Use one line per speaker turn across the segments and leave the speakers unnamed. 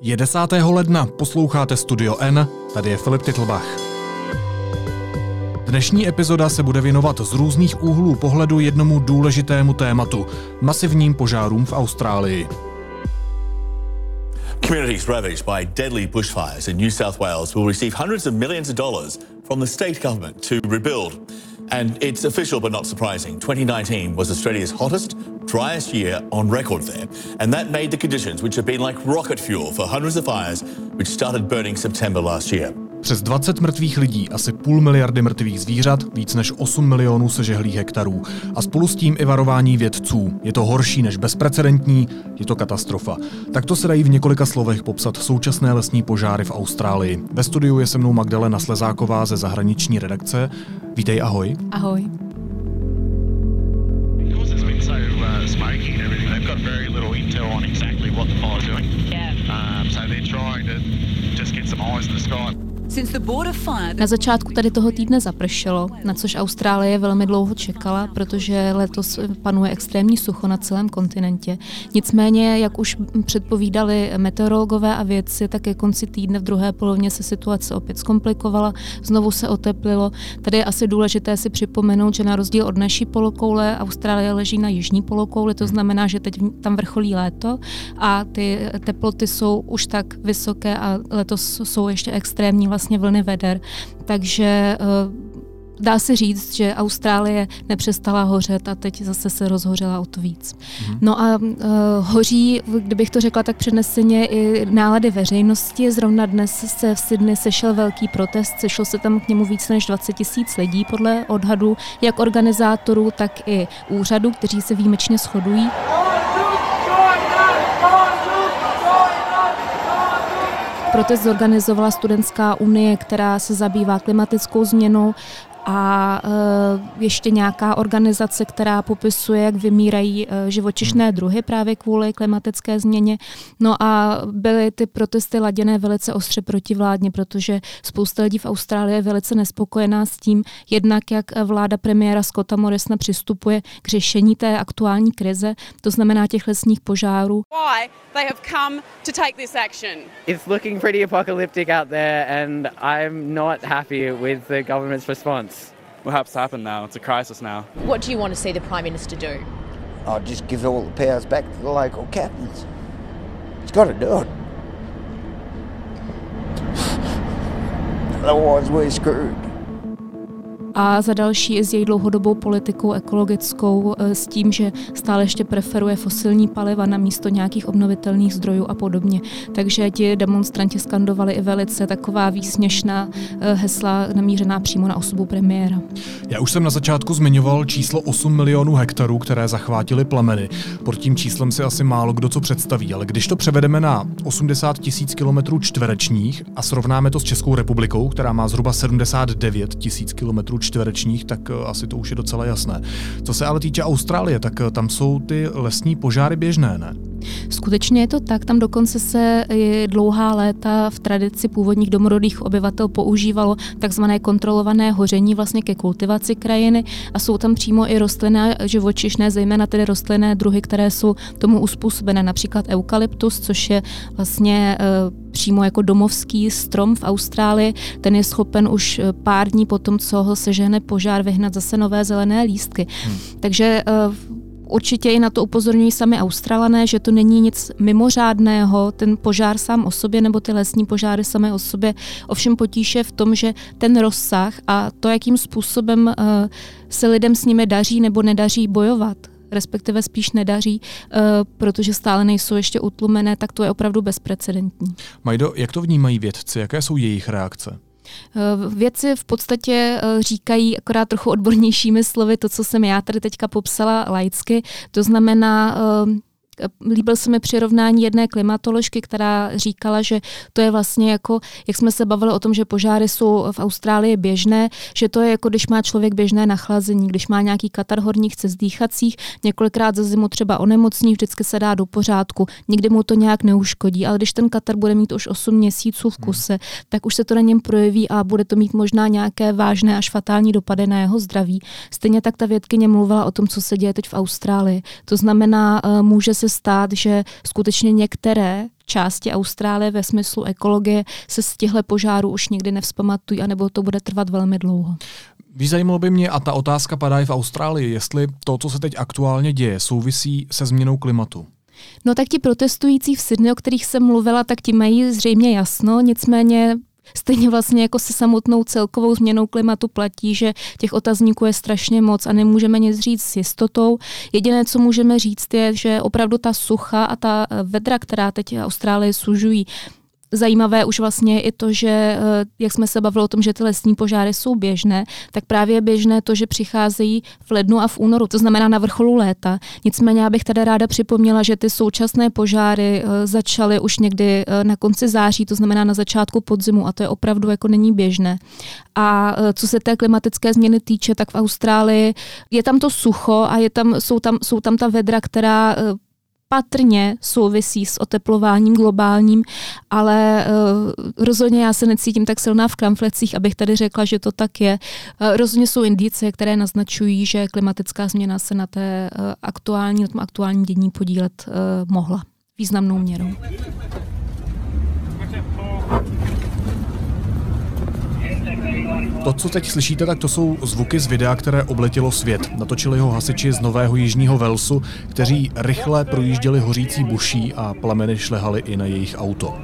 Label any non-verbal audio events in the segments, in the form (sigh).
Je 10. ledna, posloucháte Studio N, tady je Filip Titlbach. Dnešní epizoda se bude věnovat z různých úhlů pohledu jednomu důležitému tématu – masivním požárům v Austrálii.
Communities ravaged by deadly bushfires in New South Wales will receive hundreds of millions of dollars from the state government to rebuild. And it's official but not surprising. 2019 was Australia's hottest, driest year on record there. And that made the conditions, which have been like rocket fuel for hundreds of fires, which started burning September last year.
Přes 20 mrtvých lidí, asi půl miliardy mrtvých zvířat, víc než 8 milionů sežehlých hektarů. A spolu s tím i varování vědců. Je to horší než bezprecedentní, je to katastrofa. Takto se dají v několika slovech popsat současné lesní požáry v Austrálii. Ve studiu je se mnou Magdalena Slezáková ze zahraniční redakce. Vítej, ahoj.
Ahoj.
Uh, what the fire's doing.
Yeah.
Um, so they're trying to just get some eyes in the sky.
Na začátku tady toho týdne zapršelo, na což Austrálie velmi dlouho čekala, protože letos panuje extrémní sucho na celém kontinentě. Nicméně, jak už předpovídali meteorologové a vědci, tak ke konci týdne v druhé polovině se situace opět zkomplikovala, znovu se oteplilo. Tady je asi důležité si připomenout, že na rozdíl od naší polokoule Austrálie leží na jižní polokouli, to znamená, že teď tam vrcholí léto a ty teploty jsou už tak vysoké a letos jsou ještě extrémní vlastně vlny veder. Takže eh, dá se říct, že Austrálie nepřestala hořet a teď zase se rozhořela o to víc. Mm. No a uh, hoří, kdybych to řekla tak předneseně, i nálady veřejnosti. Zrovna dnes se v Sydney sešel velký protest, sešlo se tam k němu více než 20 tisíc lidí podle odhadu jak organizátorů, tak i úřadů, kteří se výjimečně shodují. Protest zorganizovala Studentská unie, která se zabývá klimatickou změnou a e, ještě nějaká organizace, která popisuje, jak vymírají e, živočišné druhy právě kvůli klimatické změně. No a byly ty protesty laděné velice ostře protivládně, protože spousta lidí v Austrálii je velice nespokojená s tím, jednak jak vláda premiéra Scotta Morrisona přistupuje k řešení té aktuální krize, to znamená těch lesních požárů. Why they have come to take this action.
It's looking pretty apocalyptic out there and I'm not happy with the government's response
what has happened now. It's a crisis now.
What do you want to see the Prime Minister do?
I'll just give all the powers back to the local captains. He's got to do it. Otherwise, we're screwed.
A za další s její dlouhodobou politikou ekologickou eh, s tím, že stále ještě preferuje fosilní paliva na místo nějakých obnovitelných zdrojů a podobně. Takže ti demonstranti skandovali i velice taková výsměšná eh, hesla namířená přímo na osobu premiéra.
Já už jsem na začátku zmiňoval číslo 8 milionů hektarů, které zachvátily plameny. Pod tím číslem si asi málo kdo co představí, ale když to převedeme na 80 tisíc kilometrů čtverečních a srovnáme to s Českou republikou, která má zhruba 79 tisíc kilometrů čtverečních, tak eh, asi to už je docela jasné. Co se ale týče Austrálie, tak eh, tam jsou ty lesní požáry běžné, ne?
Skutečně je to tak, tam dokonce se dlouhá léta v tradici původních domorodých obyvatel používalo takzvané kontrolované hoření vlastně ke kultivaci krajiny a jsou tam přímo i rostlinné živočišné, zejména tedy rostlinné druhy, které jsou tomu uspůsobené, například eukalyptus, což je vlastně e, přímo jako domovský strom v Austrálii. Ten je schopen už eh, pár dní potom, co ho sežene požár, vyhnat zase nové zelené lístky. Hmm. Takže Určitě i na to upozorňují sami Australané, že to není nic mimořádného, ten požár sám o sobě nebo ty lesní požáry samé o sobě. Ovšem potíž je v tom, že ten rozsah a to, jakým způsobem uh, se lidem s nimi daří nebo nedaří bojovat, respektive spíš nedaří, uh, protože stále nejsou ještě utlumené, tak to je opravdu bezprecedentní.
Majdo, jak to vnímají vědci? Jaké jsou jejich reakce?
Eh, věci v podstatě eh, říkají akorát trochu odbornějšími slovy to, co jsem já tady teďka popsala laicky. To znamená, eh, líbil se mi přirovnání jedné klimatoložky, která říkala, že to je vlastně jako, jak jsme se bavili o tom, že požáry jsou v Austrálii běžné, že to je jako když má člověk běžné nachlazení, když má nějaký katar horních cest dýchacích, několikrát za zimu třeba onemocní, vždycky se dá do pořádku, nikdy mu to nějak neuškodí, ale když ten katar bude mít už 8 měsíců v kuse, hmm. tak už se to na něm projeví a bude to mít možná nějaké vážné až fatální dopady na jeho zdraví. Stejně tak ta vědkyně mluvila o tom, co se děje teď v Austrálii. To znamená, eh, může se se stát, že skutečně některé části Austrálie ve smyslu ekologie se z těchto požárů už nikdy nevzpamatují, anebo to bude trvat velmi dlouho.
Víš, zajímalo by mě, a ta otázka padá i v Austrálii, jestli to, co se teď aktuálně děje, souvisí se změnou klimatu.
No tak ti protestující v Sydney, o kterých jsem mluvila, tak ti mají zřejmě jasno, nicméně Stejně vlastně jako se samotnou celkovou změnou klimatu platí, že těch otazníků je strašně moc a nemůžeme nic říct s jistotou. Jediné, co můžeme říct, je, že opravdu ta sucha a ta vedra, která teď Austrálii sužují, zajímavé už vlastně i to, že eh, jak jsme se bavili o tom, že ty lesní požáry jsou běžné, tak právě je běžné to, že přicházejí v lednu a v únoru, to znamená na vrcholu léta. Nicméně já bych tady ráda připomněla, že ty současné požáry eh, začaly už někdy eh, na konci září, to znamená na začátku podzimu a to je opravdu jako není běžné. A co se té klimatické změny týče, tak v Austrálii je tam to sucho a je tam, jsou, tam, jsou tam ta vedra, která patrně souvisí s oteplováním globálním, ale uh, rozhodně já se necítím tak silná v kramflecích, abych tady řekla, že to tak je. Uh, rozhodně jsou indice, které naznačují, že klimatická změna se na té uh, aktuální, na tom aktuálním dění podílet mohla významnou měrou.
To, co teď slyšíte, tak to jsou zvuky z videa, které obletělo svět. Natočili ho hasiči z Nového Jižního Velsu, kteří rychle projížděli hořící buší a plameny šlehaly i na jejich auto.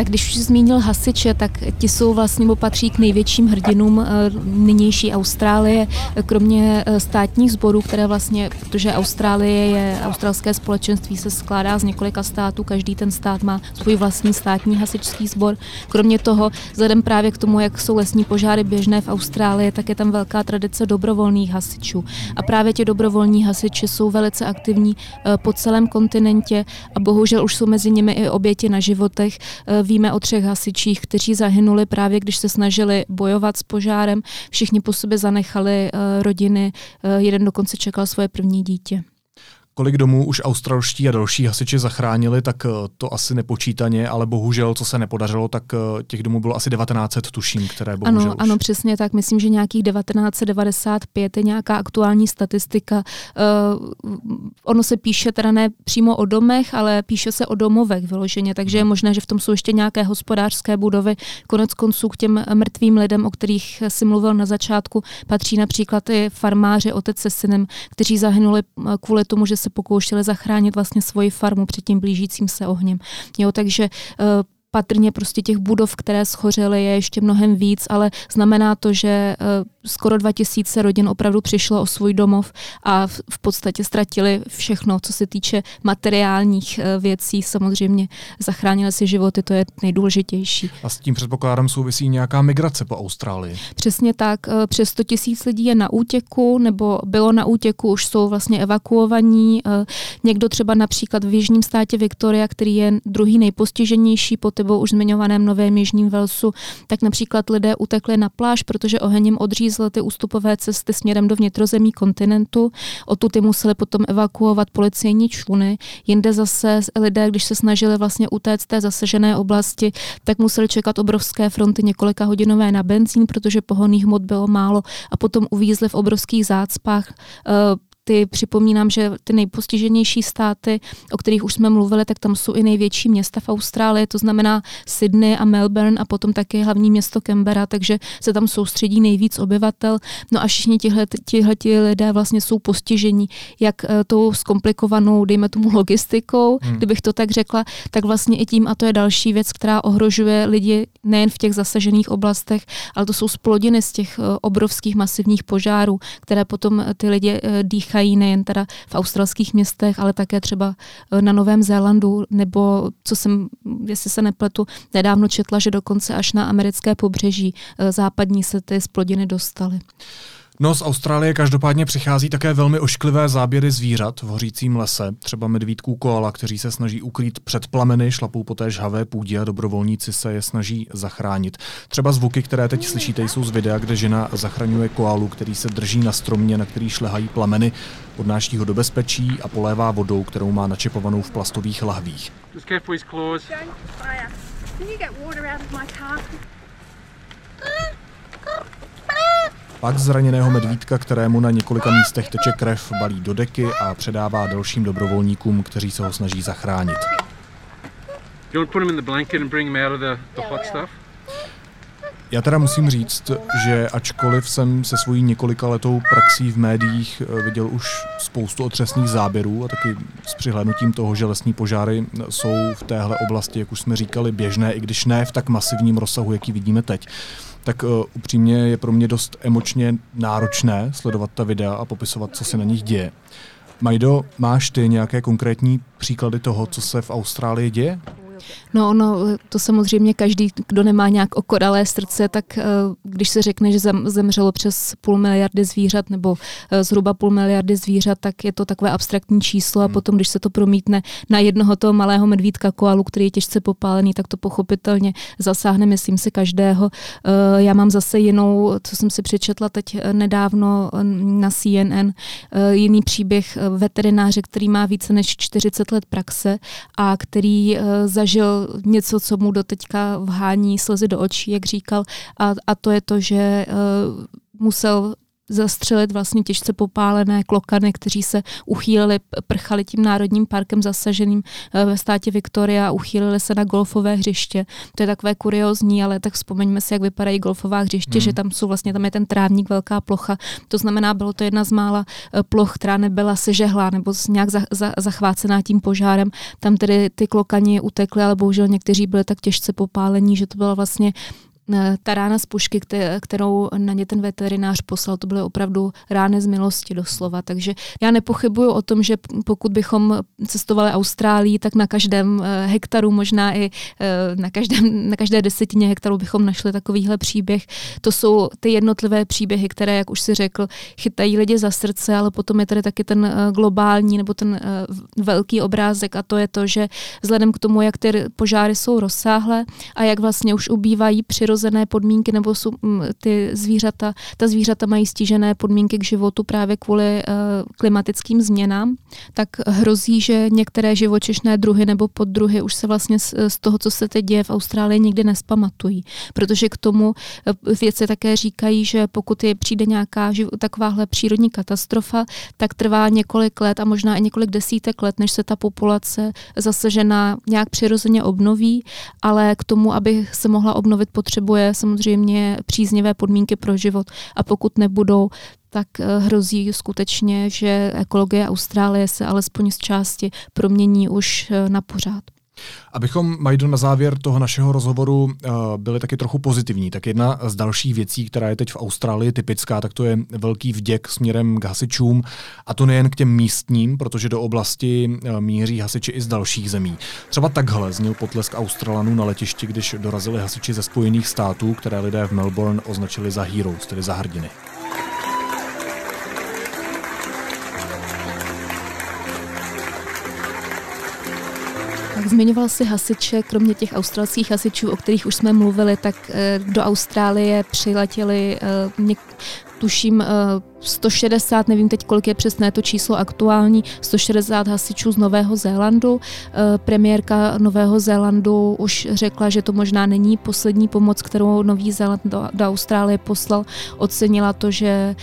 Tak když už zmínil hasiče, tak ti jsou vlastně patří k největším hrdinům eh, nynější Austrálie, kromě eh, státních sborů, které vlastně, protože Austrálie je, australské společenství se skládá z několika států, každý ten stát má svůj vlastní státní hasičský sbor. Kromě toho, vzhledem právě k tomu, jak jsou lesní požáry běžné v Austrálii, tak je tam velká tradice dobrovolných hasičů. A právě ti dobrovolní hasiči jsou velice aktivní eh, po celém kontinentě a bohužel už jsou mezi nimi i oběti na životech Víme o třech hasičích, kteří zahynuli právě, když se snažili bojovat s požárem. Všichni po sobě zanechali uh, rodiny, uh, jeden dokonce čekal svoje první dítě.
Kolik domů už australští a další hasiči zachránili, tak eh, to asi nepočítaně, ale bohužel, co se nepodařilo, tak eh, těch domů bylo asi 1900, tuším, které bohužel
Ano,
už...
ano, přesně tak. Myslím, že nějakých 1995 je nějaká aktuální statistika. Uh, ono se píše teda ne přímo o domech, ale píše se o domovech vyloženě, takže je možné, že v tom jsou ještě nějaké hospodářské budovy. Konec konců k těm mrtvým lidem, o kterých si mluvil na začátku, patří například i farmáři, otec se synem, kteří zahynuli kvůli tomu, že se pokoušeli zachránit vlastně svoji farmu před tím blížícím se ohněm. Jo, takže uh, patrně prostě těch budov, které schořely, je ještě mnohem víc, ale znamená to, že eh, skoro 2000 rodin opravdu přišlo o svůj domov a v podstatě ztratili všechno, co se týče materiálních eh, věcí. Samozřejmě zachránili si životy, to je nejdůležitější.
A s tím předpokládám souvisí nějaká migrace po Austrálii.
Přesně tak. Eh, přes 100 tisíc lidí je na útěku nebo bylo na útěku, už jsou vlastně evakuovaní. Někdo třeba například v jižním státě Viktoria, který je druhý nejpostiženější po tebou už zmiňovaném Novém Jižním Velsu, tak například lidé utekli na pláž, protože oheň jim odřízl ty ústupové cesty směrem do vnitrozemí kontinentu. Odtud ty museli potom evakuovat policejní čluny. Jinde zase lidé, když se snažili vlastně utéct té zasežené oblasti, tak museli čekat obrovské fronty několika hodinové na benzín, protože pohonných hmot bylo málo a potom uvízli v obrovských zácpách eh, ty připomínám, že ty nejpostiženější státy, o kterých už jsme mluvili, tak tam jsou i největší města v Austrálii, to znamená Sydney a Melbourne a potom také hlavní město Canberra, takže se tam soustředí nejvíc obyvatel. No a všichni tihle, tihle lidé vlastně jsou postižení jak eh, tou zkomplikovanou, dejme tomu, logistikou, hmm. kdybych to tak řekla, tak vlastně i tím, a to je další věc, která ohrožuje lidi nejen v těch zasažených oblastech, ale to jsou splodiny z těch eh, obrovských masivních požárů, které potom ty lidi dýchají vznikají nejen teda v australských městech, ale také třeba eh, na Novém Zélandu, nebo co jsem, jestli se nepletu, nedávno četla, že dokonce až na americké pobřeží eh, západní se ty splodiny dostaly.
No z Austrálie každopádně přichází také velmi ošklivé záběry zvířat v hořícím lese, třeba medvídků koala, kteří se snaží ukrýt před plameny, šlapou po té žhavé půdě a dobrovolníci se je snaží zachránit. Třeba zvuky, které teď slyšíte, jsou z videa, kde žena zachraňuje koalu, který se drží na stromě, na který šlehají plameny, odnáší ho do bezpečí a polévá vodou, kterou má načepovanou v plastových lahvích. Pak zraněného medvídka, kterému na několika místech teče krev, balí do deky a předává dalším dobrovolníkům, kteří se ho snaží zachránit. Já teda musím říct, že ačkoliv jsem se svojí několika letou praxí v médiích eh, viděl už spoustu otřesných záběrů a taky s přihlednutím toho, že lesní požáry jsou v téhle oblasti, jak už jsme říkali, běžné, i když ne v tak masivním rozsahu, jaký vidíme teď, tak uh, upřímně je pro mě dost emočně náročné sledovat ta videa a popisovat, co se na nich děje. Majdo, máš ty nějaké konkrétní příklady toho, co se v Austrálii děje?
No, no, to samozřejmě každý, kdo nemá nějak okoralé srdce, tak eh, když se řekne, že zemřelo přes půl miliardy zvířat nebo eh, zhruba půl miliardy zvířat, tak je to takové abstraktní číslo a hmm. potom, když se to promítne na jednoho toho malého medvídka koalu, který je těžce popálený, tak to pochopitelně zasáhne, myslím si, každého. Eh, já mám zase jinou, co jsem si přečetla teď nedávno na CNN, jiný příběh veterináře, který má více než 40 let praxe a který zažil zažil něco, co mu doteďka vhání slzy do očí, jak říkal, a, a to je to, že uh, musel zastřelit vlastně těžce popálené klokany, kteří se uchýlili, prchali tím národním parkem zasaženým eh, ve státě Viktoria a uchýlili se na golfové hřiště. To je takové kuriozní, ale tak vzpomeňme si, jak vypadají golfová hřiště, hmm. že tam jsou vlastně, tam je ten trávník, velká plocha. To znamená, bylo to jedna z mála eh, ploch, která nebyla sežehlá nebo nějak za, za, zachvácená tím požárem. Tam tedy ty klokani utekly, ale bohužel někteří byli tak těžce popálení, že to byla vlastně Eh, ta rána z pušky, kterou na ně ten veterinář poslal, to byly opravdu rány z milosti doslova. Takže já nepochybuju o tom, že pokud bychom cestovali Austrálii, tak na každém eh, hektaru, možná i eh, na, každém, na každé desetině hektaru bychom našli takovýhle příběh. To jsou ty jednotlivé příběhy, které, jak už si řekl, chytají lidi za srdce, ale potom je tady taky ten globální nebo ten velký obrázek a to je to, že vzhledem k tomu, jak ty požáry jsou rozsáhlé a jak vlastně už ubývají přirozeně přirozené podmínky nebo jsou mm, ty zvířata, ta zvířata mají stížené podmínky k životu právě kvůli uh, klimatickým změnám, tak hrozí, že některé živočišné druhy nebo poddruhy už se vlastně z, z toho, co se teď děje v Austrálii, nikdy nespamatují. Protože k tomu uh, věci také říkají, že pokud je přijde nějaká živ, takováhle přírodní katastrofa, tak trvá několik let a možná i několik desítek let, než se ta populace zasažená nějak přirozeně obnoví, ale k tomu, aby se mohla obnovit, potřebu potřebuje samozřejmě příznivé podmínky pro život a pokud nebudou, tak eh, hrozí skutečně, že ekologie Austrálie se alespoň z části promění už eh, na pořád.
Abychom, Majdo, na závěr toho našeho rozhovoru uh, byli taky trochu pozitivní, tak jedna z dalších věcí, která je teď v Austrálii typická, tak to je velký vděk směrem k hasičům a to nejen k těm místním, protože do oblasti uh, míří hasiči i z dalších zemí. Třeba takhle zněl potlesk Australanů na letišti, když dorazili hasiči ze Spojených států, které lidé v Melbourne označili za heroes, tedy za hrdiny.
Zmiňoval si hasiče, kromě těch australských hasičů, o kterých už jsme mluvili, tak eh, do Austrálie přiletěli eh, tuším 160, nevím teď, kolik je přesné to číslo aktuální, 160 hasičů z Nového Zélandu. Premiérka Nového Zélandu už řekla, že to možná není poslední pomoc, kterou Nový Zéland do, Austrálie poslal. Ocenila to, že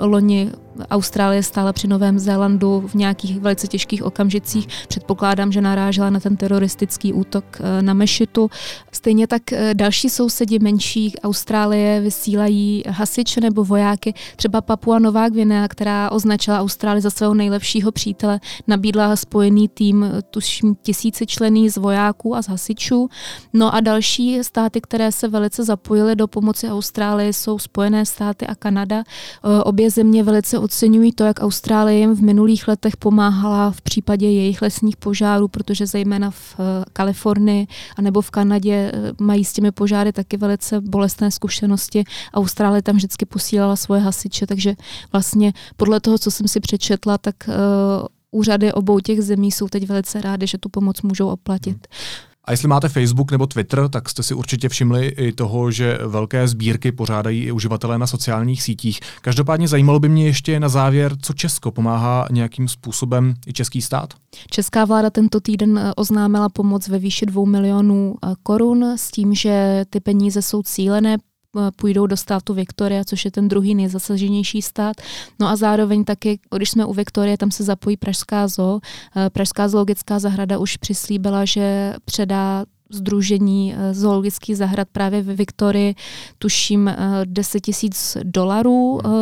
loni Austrálie stála při Novém Zélandu v nějakých velice těžkých okamžicích. Předpokládám, že narážela na ten teroristický útok eh, na Mešitu. Stejně tak eh, další sousedi menší Austrálie vysílají hasiče nebo vojáky. Třeba Papua Nová Gvinea, která označila Austrálii za svého nejlepšího přítele, nabídla spojený tým, eh, tuším tisíci člený z vojáků a z hasičů. No a další státy, které se velice zapojily do pomoci Austrálii, jsou Spojené státy a Kanada. Obě země velice oceňují to, jak Austrálie jim v minulých letech pomáhala v případě jejich lesních požárů, protože zejména v eh, Kalifornii a nebo v Kanadě eh, mají s těmi požáry taky velice bolestné zkušenosti. Austrálie tam vždycky posílala svoje hasiče, takže vlastně podle toho, co jsem si přečetla, tak uh, úřady obou těch zemí jsou teď velice rádi, že tu pomoc můžou oplatit. Hmm.
A jestli máte Facebook nebo Twitter, tak jste si určitě všimli i toho, že velké sbírky pořádají i uživatelé na sociálních sítích. Každopádně zajímalo by mě ještě na závěr, co Česko pomáhá nějakým způsobem i český stát?
Česká vláda tento týden eh, oznámila pomoc ve výši 2 milionů eh, korun s tím, že ty peníze jsou cílené půjdou do státu Viktoria, což je ten druhý nejzasaženější stát. No a zároveň taky, když jsme u Viktorie, tam se zapojí Pražská zoo. Pražská zoologická zahrada už přislíbila, že předá Združení eh, zoologických zahrad právě ve Viktorii, tuším 10 eh, tisíc dolarů, hmm.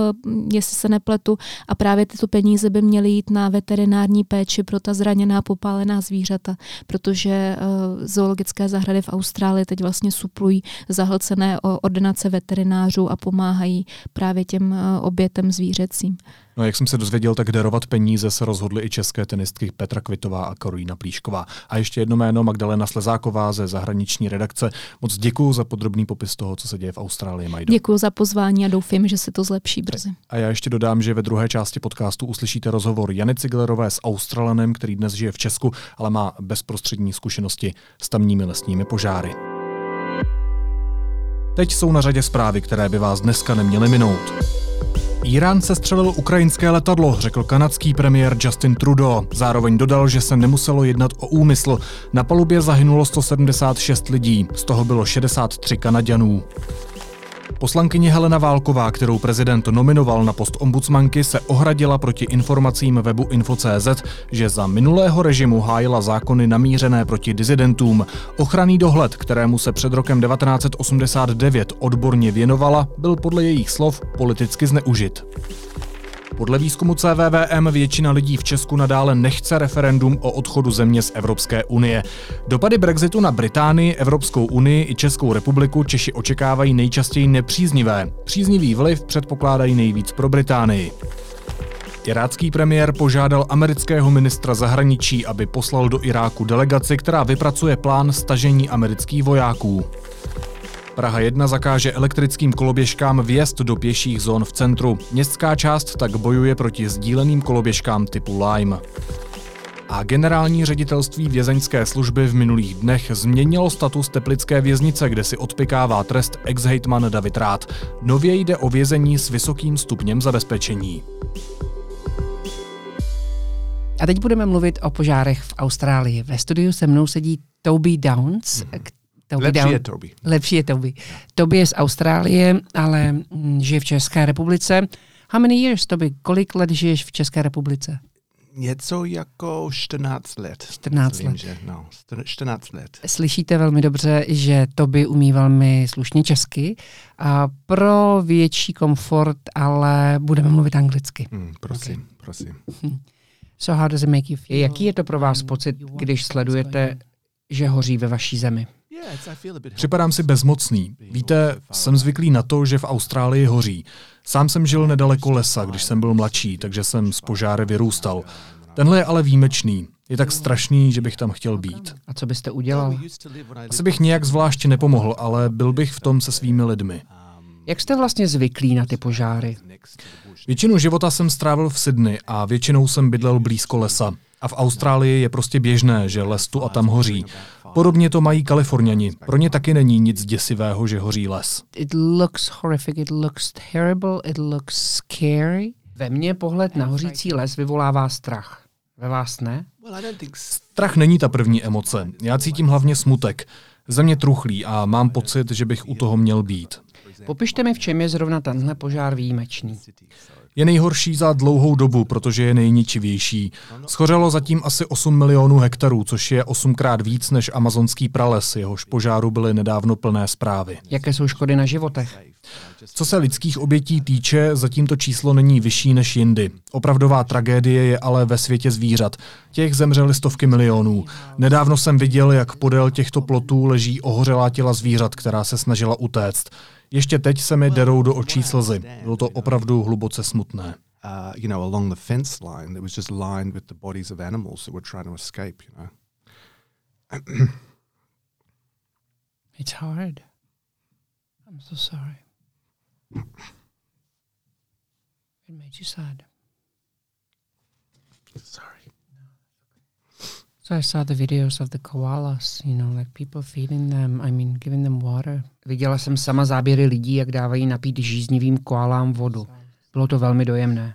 eh, jestli se nepletu, a právě tyto peníze by měly jít na veterinární péči pro ta zraněná popálená zvířata, protože zoologické zahrady v Austrálii teď vlastně suplují zahlcené ordinace veterinářů a pomáhají právě těm obětem zvířecím.
No jak jsem se dozvěděl, tak darovat peníze se rozhodly i české tenistky Petra Kvitová a Karolína Plíšková. A ještě jedno jméno Magdalena Slezáková ze zahraniční redakce. Moc děkuji za podrobný popis toho, co se děje v Austrálii. Majdo.
Děkuji za pozvání a doufám, že se to zlepší brzy.
A já ještě dodám, že ve druhé části podcastu uslyšíte rozhovor Jany Ciglerové s Australanem, který dnes žije v Česku, ale má bezprostřední zkušenosti s tamními lesními požáry. Teď jsou na řadě zprávy, které by vás dneska neměly minout. Irán se střelil ukrajinské letadlo, řekl kanadský premiér Justin Trudeau. Zároveň dodal, že se nemuselo jednat o úmysl. Na palubě zahynulo 176 lidí, z toho bylo 63 Kanaďanů. Poslankyně Helena Válková, kterou prezident nominoval na post ombudsmanky, se ohradila proti informacím webu Info.cz, že za minulého režimu hájila zákony namířené proti dizidentům. Ochranný dohled, kterému se před rokem 1989 odborně věnovala, byl podle jejich slov politicky zneužit. Podle výzkumu CVVM většina lidí v Česku nadále nechce referendum o odchodu země z Evropské unie. Dopady Brexitu na Británii, Evropskou unii i Českou republiku Češi očekávají nejčastěji nepříznivé. Příznivý vliv předpokládají nejvíc pro Británii. Irácký premiér požádal amerického ministra zahraničí, aby poslal do Iráku delegaci, která vypracuje plán stažení amerických vojáků. Praha 1 zakáže elektrickým koloběžkám vjezd do pěších zón v centru. Městská část tak bojuje proti sdíleným koloběžkám typu Lime. A generální ředitelství vězeňské služby v minulých dnech změnilo status Teplické věznice, kde si odpikává trest ex-hejtman David Rád. Nově jde o vězení s vysokým stupněm zabezpečení.
A teď budeme mluvit o požárech v Austrálii. Ve studiu se mnou sedí Toby Downs, mm-hmm.
Toby Lepší Down. je Toby.
Lepší je Toby. Toby je z Austrálie, ale mm, žije v České republice. How many years, Toby? Kolik let žiješ v České republice?
Něco jako 14 let.
14
Myslím,
let.
Že, no, 14 let.
Slyšíte velmi dobře, že Toby umí velmi slušně česky. A pro větší komfort, ale budeme mluvit anglicky.
Hmm, prosím, okay. prosím.
So how does it make you feel? Jaký je to pro vás pocit, když sledujete, že hoří ve vaší zemi?
Připadám si bezmocný. Víte, jsem zvyklý na to, že v Austrálii hoří. Sám jsem žil nedaleko lesa, když jsem byl mladší, takže jsem z požáry vyrůstal. Tenhle je ale výjimečný. Je tak strašný, že bych tam chtěl být.
A co byste udělal?
Asi bych nějak zvlášť nepomohl, ale byl bych v tom se svými lidmi.
Jak jste vlastně zvyklí na ty požáry?
Většinu života jsem strávil v Sydney a většinou jsem bydlel blízko lesa. A v Austrálii je prostě běžné, že les tu a tam hoří. Podobně to mají Kaliforniani. Pro ně taky není nic děsivého, že hoří les.
It looks horrific, it looks terrible, it looks scary. Ve mně pohled na hořící les vyvolává strach. Ve vás ne?
Strach není ta první emoce. Já cítím hlavně smutek. Země truchlí a mám pocit, že bych u toho měl být.
Popište mi, v čem je zrovna tenhle požár výjimečný.
Je nejhorší za dlouhou dobu, protože je nejničivější. Schořelo zatím asi 8 milionů hektarů, což je osmkrát víc než amazonský prales, jehož požáru byly nedávno plné zprávy.
Jaké jsou škody na životech?
Co se lidských obětí týče, zatím to číslo není vyšší než jindy. Opravdová tragédie je ale ve světě zvířat. Těch zemřely stovky milionů. Nedávno jsem viděl, jak podél těchto plotů leží ohořelá těla zvířat, která se snažila utéct. Ještě teď se mi derou do očí slzy. Bylo to opravdu hluboce smutné.
Uh, you know, along the fence line that was just lined with the bodies of animals that were trying to escape, you know. (clears throat)
It's hard. I'm so sorry. It made you sad.
Sorry.
So I saw the videos of the koalas, you know, like people feeding them, I mean, giving them water. Viděla jsem sama záběry lidí, jak dávají napít žíznivým koalám vodu. Bylo to velmi dojemné.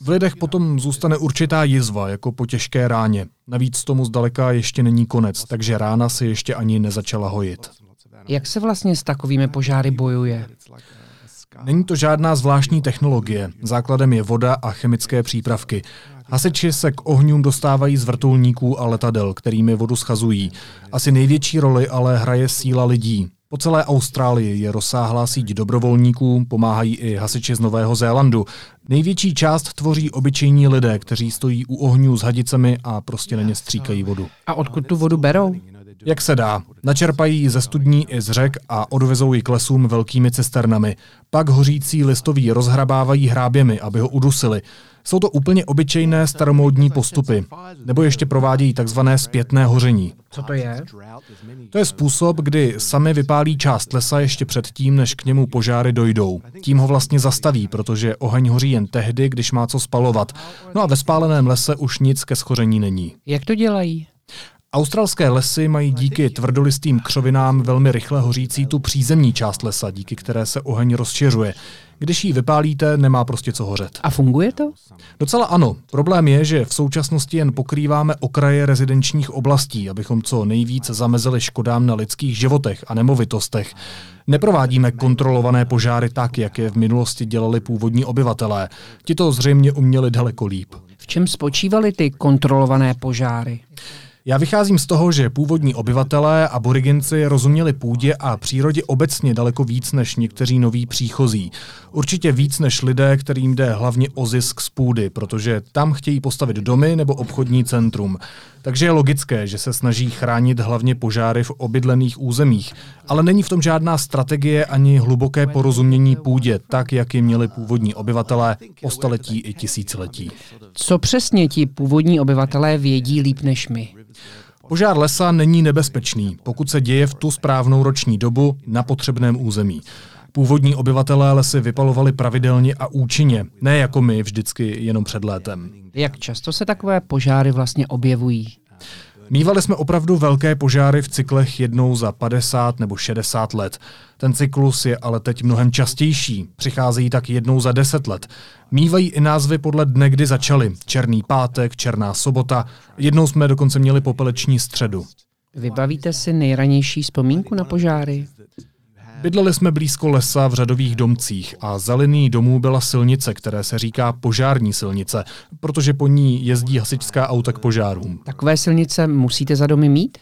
V lidech potom zůstane určitá jizva, jako po těžké ráně. Navíc tomu zdaleka ještě není konec, takže rána se ještě ani nezačala hojit.
Jak se vlastně s takovými požáry bojuje?
Není to žádná zvláštní technologie. Základem je voda a chemické přípravky. Hasiči se k ohňům dostávají z vrtulníků a letadel, kterými vodu schazují. Asi největší roli ale hraje síla lidí. Po celé Austrálii je rozsáhlá síť dobrovolníků, pomáhají i hasiči z Nového Zélandu. Největší část tvoří obyčejní lidé, kteří stojí u ohňů s hadicemi a prostě na ně stříkají vodu.
A odkud tu vodu berou?
Jak se dá. Načerpají ji ze studní i z řek a odvezou ji k lesům velkými cisternami. Pak hořící listový rozhrabávají hráběmi, aby ho udusili. Jsou to úplně obyčejné staromódní postupy. Nebo ještě provádějí takzvané zpětné hoření.
Co to je?
To je způsob, kdy sami vypálí část lesa ještě předtím, než k němu požáry dojdou. Tím ho vlastně zastaví, protože oheň hoří jen tehdy, když má co spalovat. No a ve spáleném lese už nic ke schoření není.
Jak to dělají?
Australské lesy mají díky tvrdolistým křovinám velmi rychle hořící tu přízemní část lesa, díky které se oheň rozšiřuje. Když ji vypálíte, nemá prostě co hořet.
A funguje to?
Docela ano. Problém je, že v současnosti jen pokrýváme okraje rezidenčních oblastí, abychom co nejvíc zamezili škodám na lidských životech a nemovitostech. Neprovádíme kontrolované požáry tak, jak je v minulosti dělali původní obyvatelé. Ti to zřejmě uměli daleko líp.
V čem spočívaly ty kontrolované požáry?
Já vycházím z toho, že původní obyvatelé a aboriginci rozuměli půdě a přírodě obecně daleko víc než někteří noví příchozí. Určitě víc než lidé, kterým jde hlavně o zisk z půdy, protože tam chtějí postavit domy nebo obchodní centrum. Takže je logické, že se snaží chránit hlavně požáry v obydlených územích. Ale není v tom žádná strategie ani hluboké porozumění půdě, tak jak ji měli původní obyvatelé o staletí i tisíciletí.
Co přesně ti původní obyvatelé vědí líp než my?
Požár lesa není nebezpečný, pokud se děje v tu správnou roční dobu na potřebném území. Původní obyvatelé lesy vypalovali pravidelně a účinně, ne jako my vždycky jenom před létem.
Jak často se takové požáry vlastně objevují?
Mývali jsme opravdu velké požáry v cyklech jednou za 50 nebo 60 let. Ten cyklus je ale teď mnohem častější. Přicházejí tak jednou za 10 let. Mývají i názvy podle dne, kdy začaly. Černý pátek, černá sobota. Jednou jsme dokonce měli popeleční středu.
Vybavíte si nejranější vzpomínku na požáry?
Bydleli jsme blízko lesa v řadových domcích a za linií domů byla silnice, které se říká požární silnice, protože po ní jezdí hasičská auta k požárům.
Takové silnice musíte za domy mít?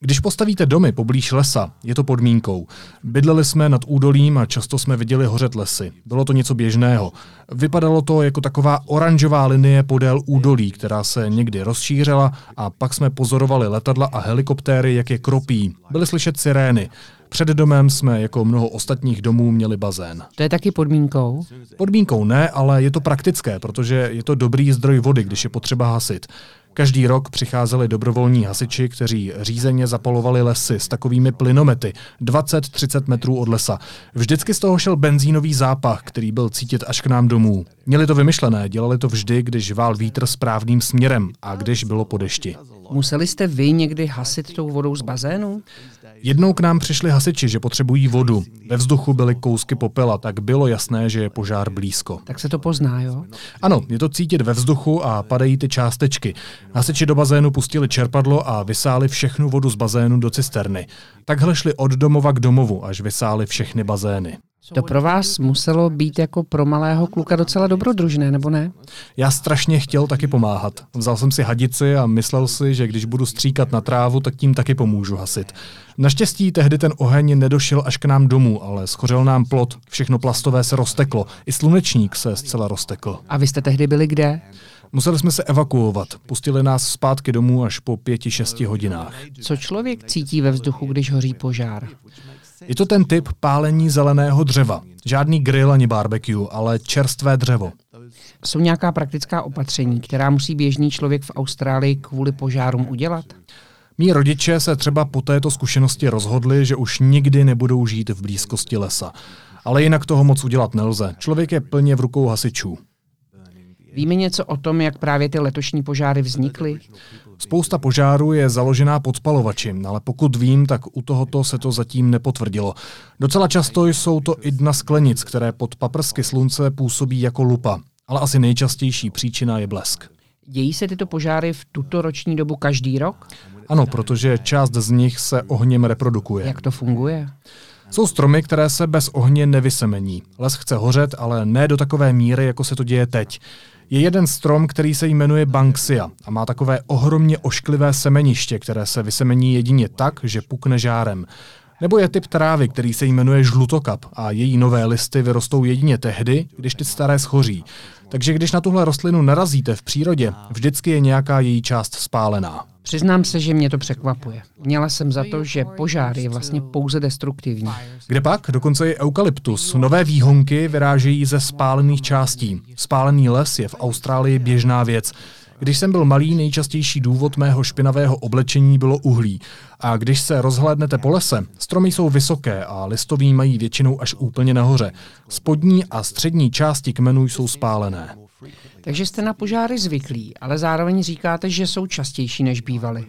Když postavíte domy poblíž lesa, je to podmínkou. Bydleli jsme nad údolím a často jsme viděli hořet lesy. Bylo to něco běžného. Vypadalo to jako taková oranžová linie podél údolí, která se někdy rozšířila a pak jsme pozorovali letadla a helikoptéry, jak je kropí. Byly slyšet sirény. Před domem jsme jako mnoho ostatních domů měli bazén.
To je taky podmínkou?
Podmínkou ne, ale je to praktické, protože je to dobrý zdroj vody, když je potřeba hasit. Každý rok přicházeli dobrovolní hasiči, kteří řízeně zapalovali lesy s takovými plynomety 20-30 metrů od lesa. Vždycky z toho šel benzínový zápach, který byl cítit až k nám domů. Měli to vymyšlené, dělali to vždy, když vál vítr správným směrem a když bylo po dešti.
Museli jste vy někdy hasit tou vodou z bazénu?
Jednou k nám přišli hasiči, že potřebují vodu. Ve vzduchu byly kousky popela, tak bylo jasné, že je požár blízko.
Tak se to pozná, jo?
Ano, je to cítit ve vzduchu a padají ty částečky. Hasiči do bazénu pustili čerpadlo a vysáli všechnu vodu z bazénu do cisterny. Takhle šli od domova k domovu, až vysáli všechny bazény.
To pro vás muselo být jako pro malého kluka docela dobrodružné, nebo ne?
Já strašně chtěl taky pomáhat. Vzal jsem si hadici a myslel si, že když budu stříkat na trávu, tak tím taky pomůžu hasit. Naštěstí tehdy ten oheň nedošel až k nám domů, ale schořel nám plot, všechno plastové se rozteklo, i slunečník se zcela roztekl.
A vy jste tehdy byli kde?
Museli jsme se evakuovat. Pustili nás zpátky domů až po pěti, šesti hodinách.
Co člověk cítí ve vzduchu, když hoří požár?
Je to ten typ pálení zeleného dřeva. Žádný grill ani barbecue, ale čerstvé dřevo.
Jsou nějaká praktická opatření, která musí běžný člověk v Austrálii kvůli požárům udělat?
Mí rodiče se třeba po této zkušenosti rozhodli, že už nikdy nebudou žít v blízkosti lesa. Ale jinak toho moc udělat nelze. Člověk je plně v rukou hasičů.
Víme něco o tom, jak právě ty letošní požáry vznikly?
Spousta požárů je založená pod spalovači, ale pokud vím, tak u tohoto se to zatím nepotvrdilo. Docela často jsou to i dna sklenic, které pod paprsky slunce působí jako lupa. Ale asi nejčastější příčina je blesk.
Dějí se tyto požáry v tuto roční dobu každý rok?
Ano, protože část z nich se ohněm reprodukuje.
Jak to funguje?
Jsou stromy, které se bez ohně nevysemení. Les chce hořet, ale ne do takové míry, jako se to děje teď. Je jeden strom, který se jmenuje Banksia a má takové ohromně ošklivé semeniště, které se vysemení jedině tak, že pukne žárem. Nebo je typ trávy, který se jmenuje žlutokap a její nové listy vyrostou jedině tehdy, když ty staré schoří. Takže když na tuhle rostlinu narazíte v přírodě, vždycky je nějaká její část spálená.
Přiznám se, že mě to překvapuje. Měla jsem za to, že požár je vlastně pouze destruktivní.
Kde pak? Dokonce i eukalyptus. Nové výhonky vyrážejí ze spálených částí. Spálený les je v Austrálii běžná věc. Když jsem byl malý, nejčastější důvod mého špinavého oblečení bylo uhlí. A když se rozhlédnete po lese, stromy jsou vysoké a listoví mají většinou až úplně nahoře. Spodní a střední části kmenů jsou spálené.
Takže jste na požáry zvyklí, ale zároveň říkáte, že jsou častější než bývaly.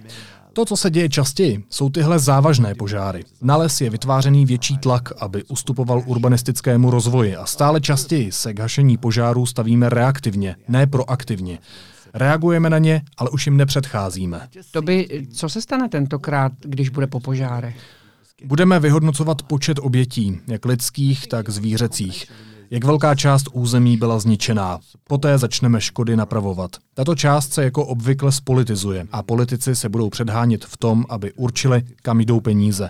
To, co se děje častěji, jsou tyhle závažné požáry. Na les je vytvářený větší tlak, aby ustupoval urbanistickému rozvoji a stále častěji se k hašení požárů stavíme reaktivně, ne proaktivně. Reagujeme na ně, ale už jim nepředcházíme.
To by, co se stane tentokrát, když bude po požárech?
Budeme vyhodnocovat počet obětí, jak lidských, tak zvířecích jak velká část území byla zničená. Poté začneme škody napravovat. Tato část se jako obvykle spolitizuje a politici se budou předhánět v tom, aby určili, kam jdou peníze.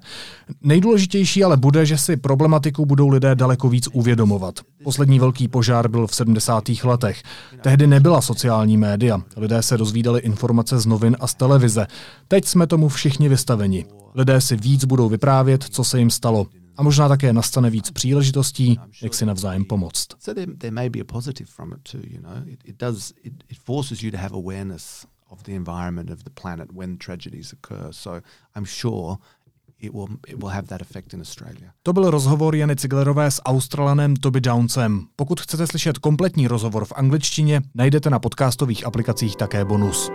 Nejdůležitější ale bude, že si problematiku budou lidé daleko víc uvědomovat. Poslední velký požár byl v 70. letech. Tehdy nebyla sociální média. Lidé se dozvídali informace z novin a z televize. Teď jsme tomu všichni vystaveni. Lidé si víc budou vyprávět, co se jim stalo a možná také nastane víc příležitostí, jak si navzájem pomoct.
Of the environment of the planet when tragedies occur. So I'm sure it will, it will have that effect in Australia.
To byl rozhovor Jany Ciglerové s Australanem Toby Downsem. Pokud chcete slyšet kompletní rozhovor v angličtině, najdete na podcastových aplikacích také bonus.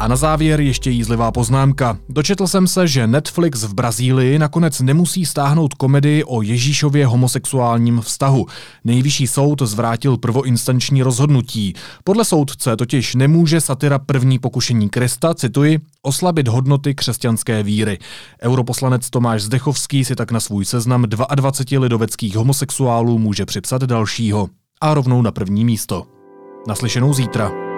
A na závěr ještě jízlivá poznámka. Dočetl jsem se, že Netflix v Brazílii nakonec nemusí stáhnout komedii o Ježíšově homosexuálním vztahu. Nejvyšší soud zvrátil prvoinstanční rozhodnutí. Podle soudce totiž nemůže satira první pokušení Krista, cituji, oslabit hodnoty křesťanské víry. Europoslanec Tomáš Zdechovský si tak na svůj seznam 22 lidoveckých homosexuálů může připsat dalšího. A rovnou na první místo. Naslyšenou zítra.